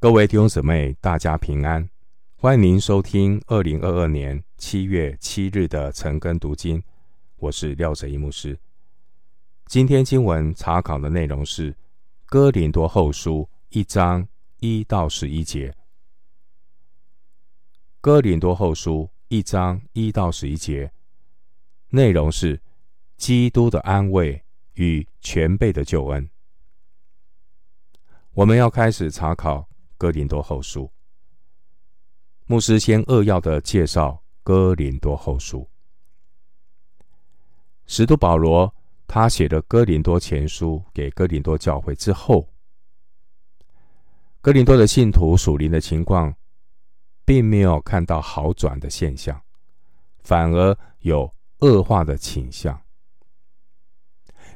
各位弟兄姊妹，大家平安！欢迎您收听二零二二年七月七日的晨更读经，我是廖哲一牧师。今天经文查考的内容是《哥林多后书》一章一到十一节，《哥林多后书》一章一到十一节内容是基督的安慰与全备的救恩。我们要开始查考。哥林多后书，牧师先扼要的介绍哥林多后书。使徒保罗他写的哥林多前书给哥林多教会之后，哥林多的信徒属灵的情况，并没有看到好转的现象，反而有恶化的倾向。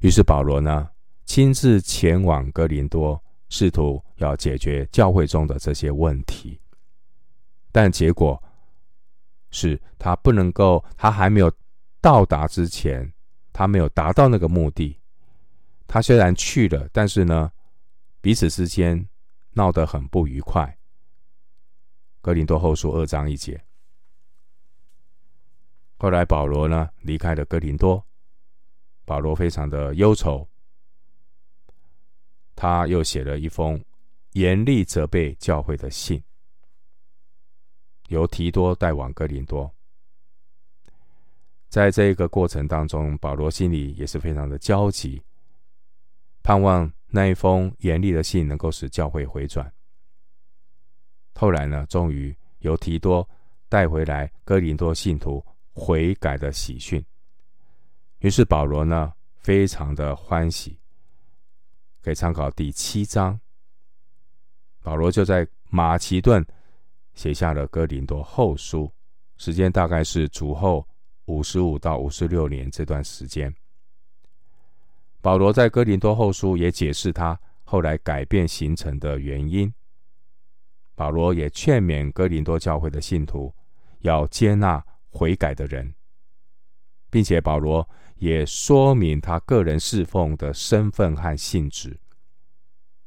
于是保罗呢，亲自前往哥林多。试图要解决教会中的这些问题，但结果是他不能够，他还没有到达之前，他没有达到那个目的。他虽然去了，但是呢，彼此之间闹得很不愉快。哥林多后书二章一节。后来保罗呢离开了哥林多，保罗非常的忧愁。他又写了一封严厉责备教会的信，由提多带往哥林多。在这一个过程当中，保罗心里也是非常的焦急，盼望那一封严厉的信能够使教会回转。后来呢，终于由提多带回来哥林多信徒悔改的喜讯，于是保罗呢，非常的欢喜。可以参考第七章，保罗就在马其顿写下了哥林多后书，时间大概是主后五十五到五十六年这段时间。保罗在哥林多后书也解释他后来改变行程的原因。保罗也劝勉哥林多教会的信徒要接纳悔改的人，并且保罗。也说明他个人侍奉的身份和性质，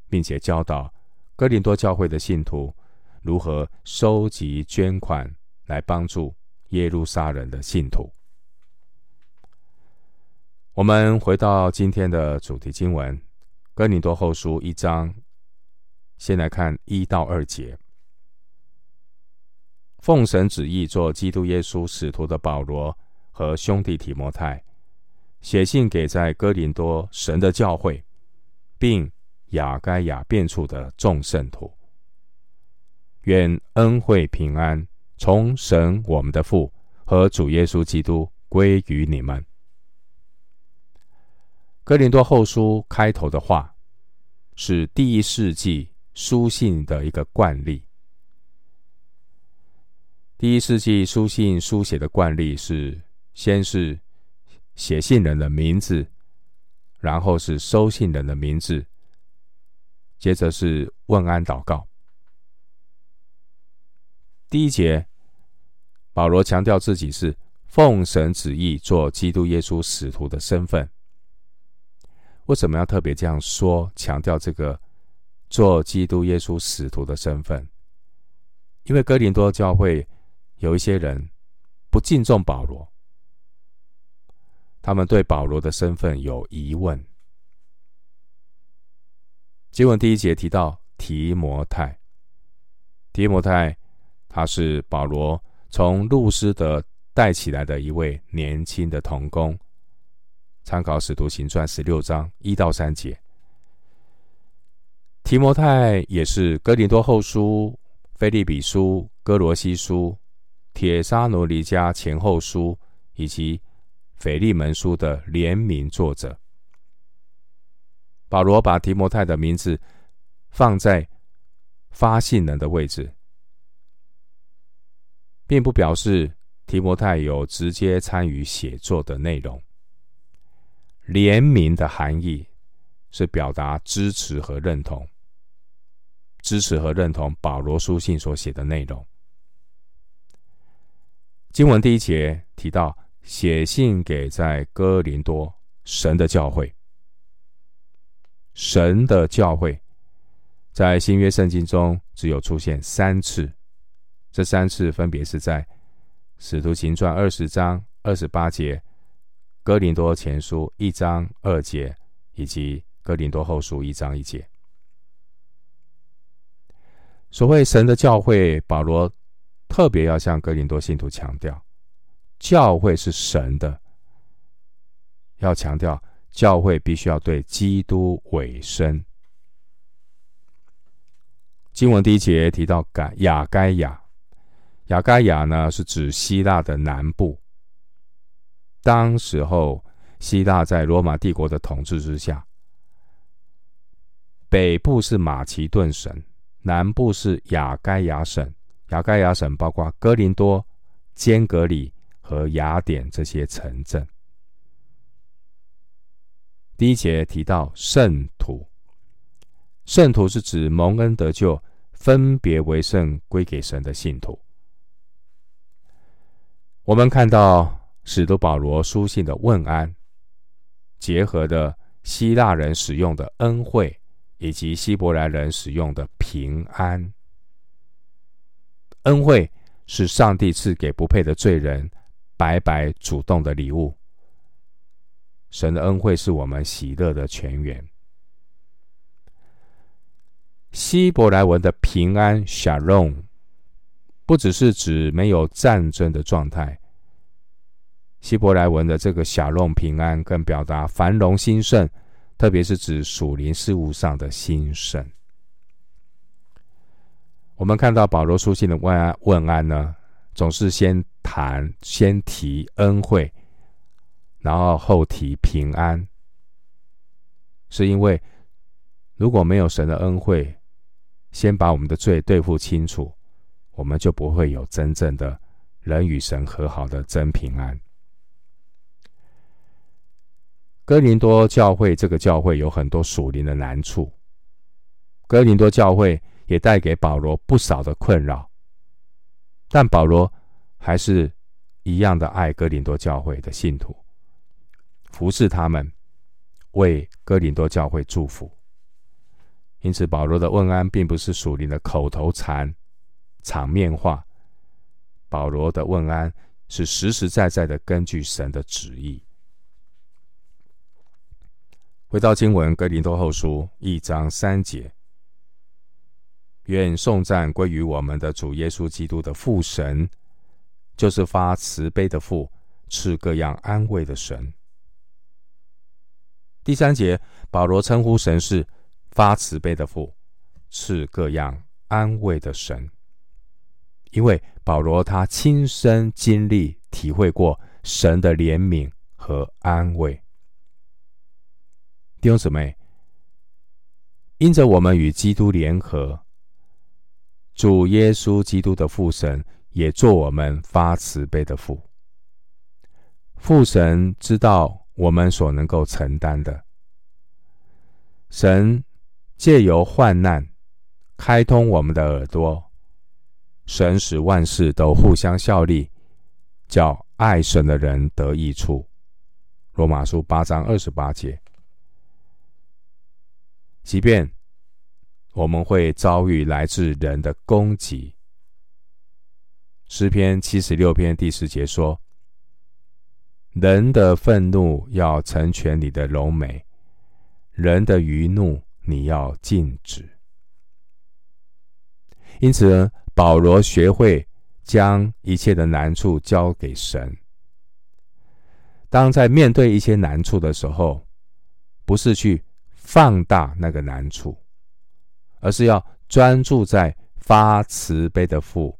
并且教导哥林多教会的信徒如何收集捐款来帮助耶路撒冷的信徒。我们回到今天的主题经文《哥林多后书》一章，先来看一到二节。奉神旨意做基督耶稣使徒的保罗和兄弟提摩太。写信给在哥林多神的教会，并雅该亚遍处的众圣徒，愿恩惠平安从神我们的父和主耶稣基督归于你们。哥林多后书开头的话，是第一世纪书信的一个惯例。第一世纪书信书写的惯例是，先是。写信人的名字，然后是收信人的名字，接着是问安祷告。第一节，保罗强调自己是奉神旨意做基督耶稣使徒的身份。为什么要特别这样说，强调这个做基督耶稣使徒的身份？因为哥林多教会有一些人不敬重保罗。他们对保罗的身份有疑问。经文第一节提到提摩太，提摩太他是保罗从路斯德带起来的一位年轻的童工。参考使徒行传十六章一到三节。提摩太也是哥林多后书、腓立比书、哥罗西书、帖撒罗尼迦前后书以及。腓利门书的联名作者保罗把提摩太的名字放在发信人的位置，并不表示提摩太有直接参与写作的内容。联名的含义是表达支持和认同，支持和认同保罗书信所写的内容。经文第一节提到。写信给在哥林多神的教会，神的教会，在新约圣经中只有出现三次，这三次分别是在《使徒行传》二十章二十八节、《哥林多前书》一章二节以及《哥林多后书》一章一节。所谓神的教会，保罗特别要向哥林多信徒强调，教会是神的，要强调教会必须要对基督委身。经文第一节提到亚亚该亚，雅该亚呢是指希腊的南部。当时候希腊在罗马帝国的统治之下，北部是马其顿省。南部是雅该亚省，雅该亚省包括哥林多、坚格里和雅典这些城镇。第一节提到圣徒，圣徒是指蒙恩得救、分别为圣归给神的信徒。我们看到使徒保罗书信的问安，结合的希腊人使用的恩惠。以及希伯来人使用的平安、恩惠，是上帝赐给不配的罪人白白主动的礼物。神的恩惠是我们喜乐的泉源。希伯来文的平安 （Shalom） 不只是指没有战争的状态，希伯来文的这个 Shalom 平安更表达繁荣兴盛。特别是指属灵事务上的兴盛。我们看到保罗书信的问安问安呢，总是先谈先提恩惠，然后后提平安，是因为如果没有神的恩惠，先把我们的罪对付清楚，我们就不会有真正的人与神和好的真平安。哥林多教会这个教会有很多属灵的难处，哥林多教会也带给保罗不少的困扰，但保罗还是一样的爱哥林多教会的信徒，服侍他们，为哥林多教会祝福。因此，保罗的问安并不是属灵的口头禅、场面话，保罗的问安是实实在在的根据神的旨意。回到经文，哥林多后书一章三节：愿颂赞归于我们的主耶稣基督的父神，就是发慈悲的父，赐各样安慰的神。第三节，保罗称呼神是发慈悲的父，是各样安慰的神，因为保罗他亲身经历、体会过神的怜悯和安慰。弟兄姊妹，因着我们与基督联合，主耶稣基督的父神也做我们发慈悲的父。父神知道我们所能够承担的，神借由患难开通我们的耳朵，神使万事都互相效力，叫爱神的人得益处。罗马书八章二十八节。即便我们会遭遇来自人的攻击，诗篇七十六篇第十节说：“人的愤怒要成全你的柔美，人的愚怒你要禁止。”因此，保罗学会将一切的难处交给神。当在面对一些难处的时候，不是去。放大那个难处，而是要专注在发慈悲的父，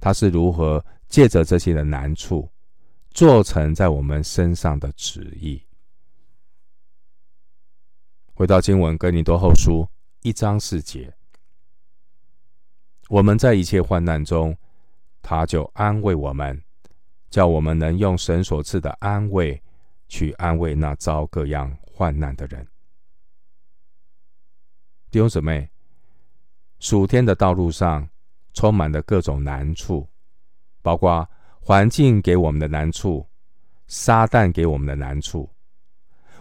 他是如何借着这些的难处，做成在我们身上的旨意。回到经文，哥林多后书一章四节，我们在一切患难中，他就安慰我们，叫我们能用神所赐的安慰，去安慰那遭各样患难的人。弟兄姊妹，属天的道路上充满了各种难处，包括环境给我们的难处、撒旦给我们的难处，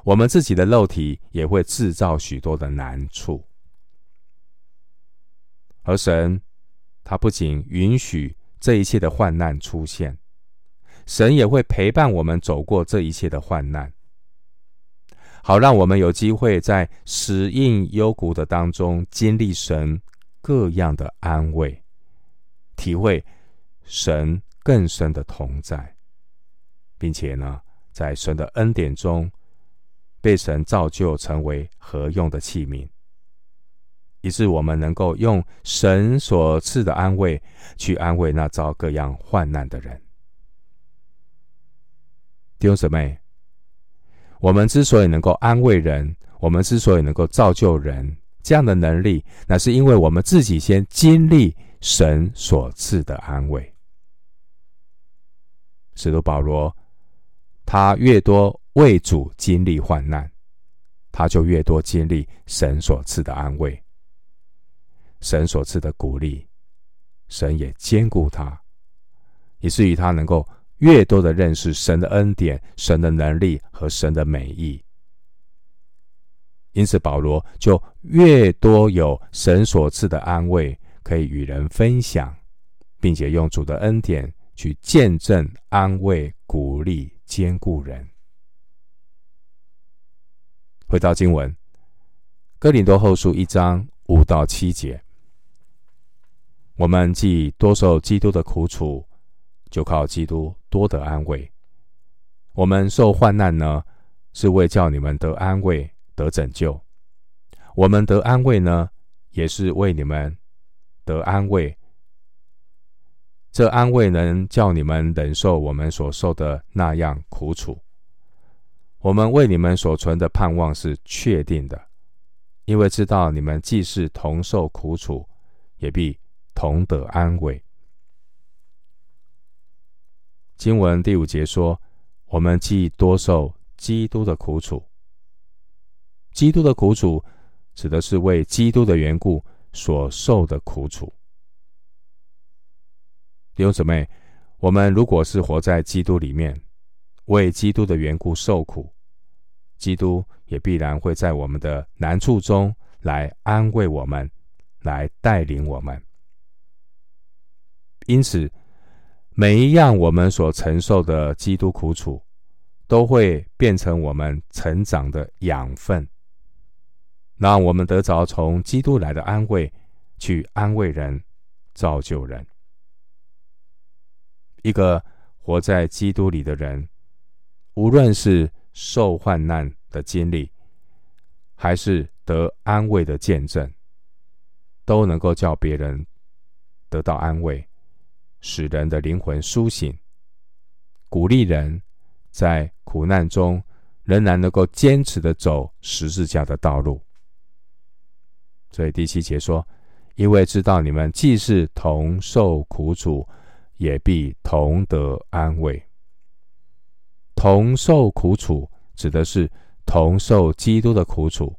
我们自己的肉体也会制造许多的难处。而神，他不仅允许这一切的患难出现，神也会陪伴我们走过这一切的患难，好让我们有机会在死应幽谷的当中经历神各样的安慰，体会神更深的同在，并且呢，在神的恩典中被神造就成为合用的器皿。以致我们能够用神所赐的安慰去安慰那遭各样患难的人。弟兄姊妹，我们之所以能够安慰人，我们之所以能够造就人，这样的能力，那是因为我们自己先经历神所赐的安慰。使徒保罗，他越多为主经历患难，他就越多经历神所赐的安慰。神所赐的鼓励，神也坚固他，以至于他能够越多的认识神的恩典、神的能力和神的美意。因此，保罗就越多有神所赐的安慰可以与人分享，并且用主的恩典去见证、安慰、鼓励、坚固人。回到经文，《哥林多后书》一章五到七节。我们既多受基督的苦楚，就靠基督多得安慰。我们受患难呢，是为叫你们得安慰、得拯救。我们得安慰呢，也是为你们得安慰。这安慰能叫你们忍受我们所受的那样苦楚。我们为你们所存的盼望是确定的，因为知道你们既是同受苦楚，也必同得安慰。经文第五节说：“我们既多受基督的苦楚，基督的苦楚指的是为基督的缘故所受的苦楚。”弟兄姊妹，我们如果是活在基督里面，为基督的缘故受苦，基督也必然会在我们的难处中来安慰我们，来带领我们。因此，每一样我们所承受的基督苦楚，都会变成我们成长的养分，让我们得着从基督来的安慰，去安慰人、造就人。一个活在基督里的人，无论是受患难的经历，还是得安慰的见证，都能够叫别人得到安慰。使人的灵魂苏醒，鼓励人在苦难中仍然能够坚持的走十字架的道路。所以第七节说：“因为知道你们既是同受苦楚，也必同得安慰。”同受苦楚指的是同受基督的苦楚。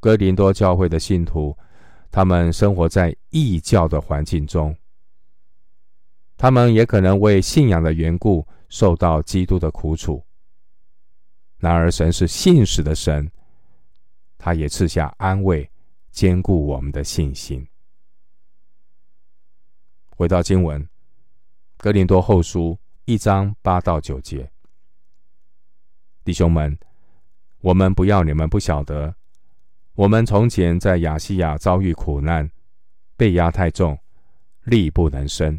哥林多教会的信徒，他们生活在异教的环境中。他们也可能为信仰的缘故受到基督的苦楚。然而，神是信实的神，他也赐下安慰，坚固我们的信心。回到经文，《哥林多后书》一章八到九节，弟兄们，我们不要你们不晓得，我们从前在亚细亚遭遇苦难，被压太重，力不能伸。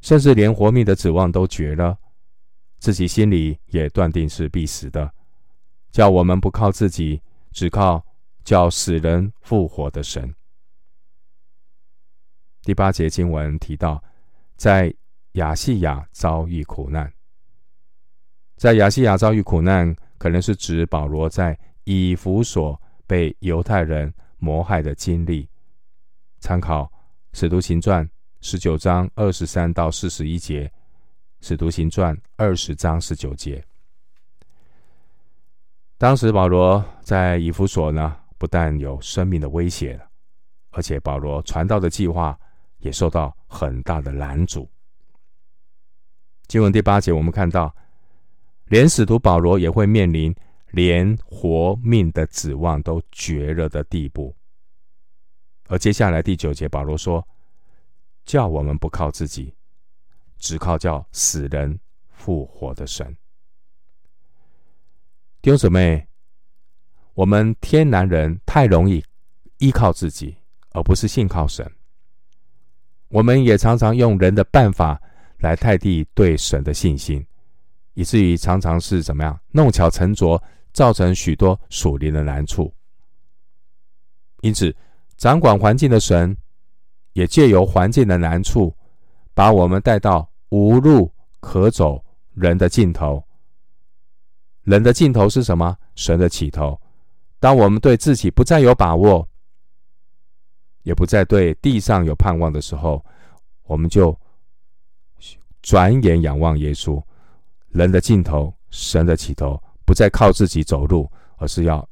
甚至连活命的指望都绝了，自己心里也断定是必死的，叫我们不靠自己，只靠叫死人复活的神。第八节经文提到，在亚细亚遭遇苦难，在亚细亚遭遇苦难，可能是指保罗在以弗所被犹太人谋害的经历。参考《使徒行传》。十九章二十三到四十一节，《使徒行传》二十章十九节。当时保罗在以弗所呢，不但有生命的威胁，而且保罗传道的计划也受到很大的拦阻。经文第八节，我们看到，连使徒保罗也会面临连活命的指望都绝了的地步。而接下来第九节，保罗说：“叫我们不靠自己，只靠叫死人复活的神。”弟兄姊妹，我们天然人太容易依靠自己，而不是信靠神。我们也常常用人的办法来代替对神的信心，以至于常常是怎么样弄巧成拙，造成许多属灵的难处。因此，掌管环境的神，也借由环境的难处，把我们带到无路可走人的尽头。人的尽头是什么？神的起头。当我们对自己不再有把握，也不再对地上有盼望的时候，我们就转眼仰望耶稣。人的尽头，神的起头，不再靠自己走路，而是要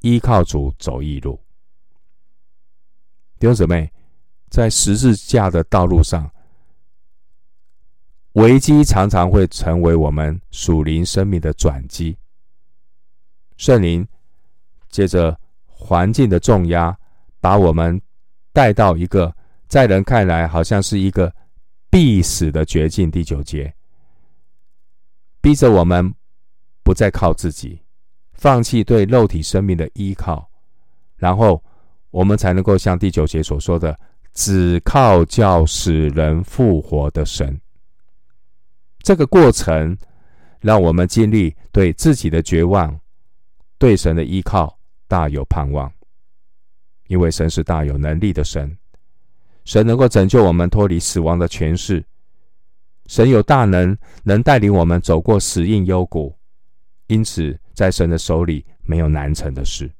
依靠主走义路。弟兄姊妹，在十字架的道路上，危机常常会成为我们属灵生命的转机。圣灵借着环境的重压，把我们带到一个在人看来好像是一个必死的绝境。第九节，逼着我们不再靠自己，放弃对肉体生命的依靠，然后。我们才能够像第九节所说的，只靠叫死人复活的神。这个过程，让我们经历对自己的绝望，对神的依靠大有盼望。因为神是大有能力的神，神能够拯救我们脱离死亡的权势，神有大能，能带领我们走过死荫幽谷。因此，在神的手里没有难成的事。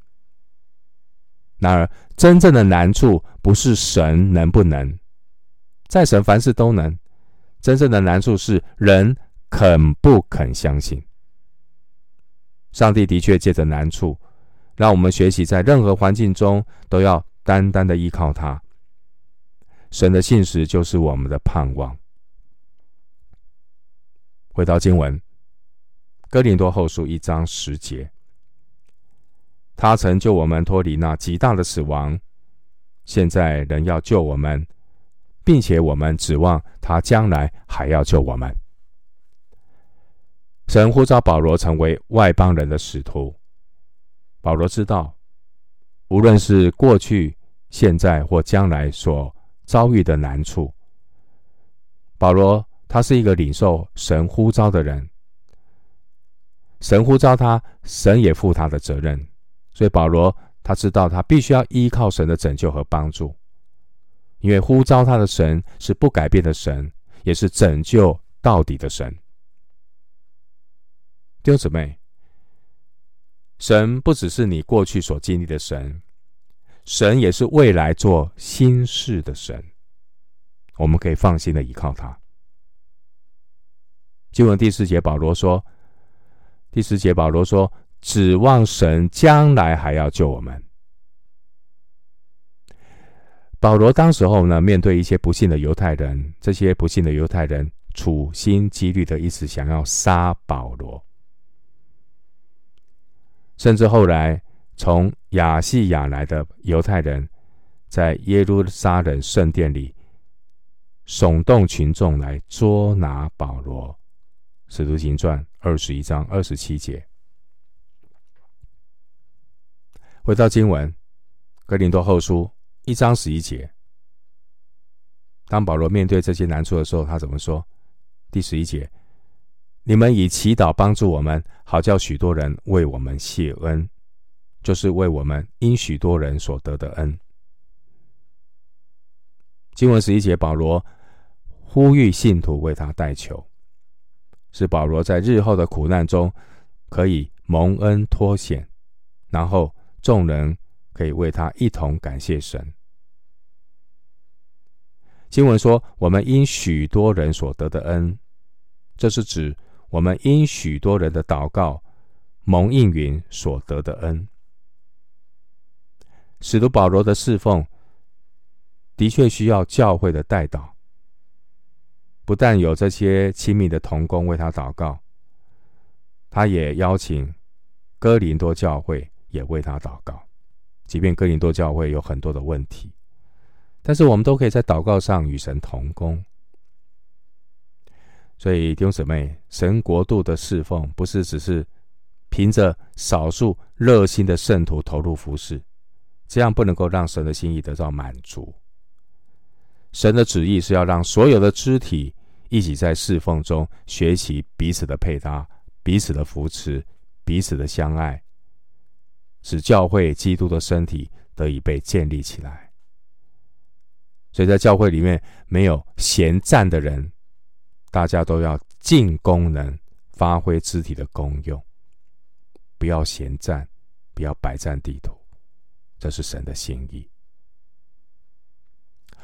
然而，真正的难处不是神能不能，在神凡事都能。真正的难处是人肯不肯相信。上帝的确借着难处，让我们学习在任何环境中都要单单的依靠他。神的信实就是我们的盼望。回到经文，哥林多后书一章十节。他曾救我们脱离那极大的死亡，现在仍要救我们，并且我们指望他将来还要救我们。神呼召保罗成为外邦人的使徒。保罗知道，无论是过去、现在或将来所遭遇的难处，保罗他是一个领受神呼召的人。神呼召他，神也负他的责任。所以保罗他知道他必须要依靠神的拯救和帮助，因为呼召他的神是不改变的神，也是拯救到底的神。弟兄姊妹，神不只是你过去所经历的神，神也是未来做新事的神，我们可以放心的依靠他。经文第四节保罗说，第四节保罗说。指望神将来还要救我们。保罗当时候呢，面对一些不信的犹太人，这些不信的犹太人处心积虑的意思想要杀保罗，甚至后来从亚细亚来的犹太人，在耶路撒冷圣殿里耸动群众来捉拿保罗。使徒行传二十一章二十七节。回到经文，《哥林多后书》一章十一节。当保罗面对这些难处的时候，他怎么说？第十一节：“你们以祈祷帮助我们，好叫许多人为我们谢恩，就是为我们因许多人所得的恩。”经文十一节，保罗呼吁信徒为他代求，是保罗在日后的苦难中可以蒙恩脱险，然后。众人可以为他一同感谢神。经文说：“我们因许多人所得的恩，这是指我们因许多人的祷告蒙应允所得的恩。”使徒保罗的侍奉的确需要教会的代祷，不但有这些亲密的同工为他祷告，他也邀请哥林多教会。也为他祷告，即便哥林多教会有很多的问题，但是我们都可以在祷告上与神同工。所以弟兄姊妹，神国度的侍奉不是只是凭着少数热心的圣徒投入服侍，这样不能够让神的心意得到满足。神的旨意是要让所有的肢体一起在侍奉中学习彼此的配搭、彼此的扶持、彼此的相爱，使教会基督的身体得以被建立起来。所以在教会里面没有闲站的人。大家都要尽功能，发挥肢体的功用，不要闲站，不要摆占地图，这是神的心意。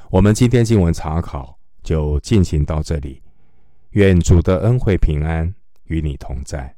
我们今天经文查考就进行到这里，愿主的恩惠平安与你同在。